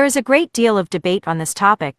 There is a great deal of debate on this topic,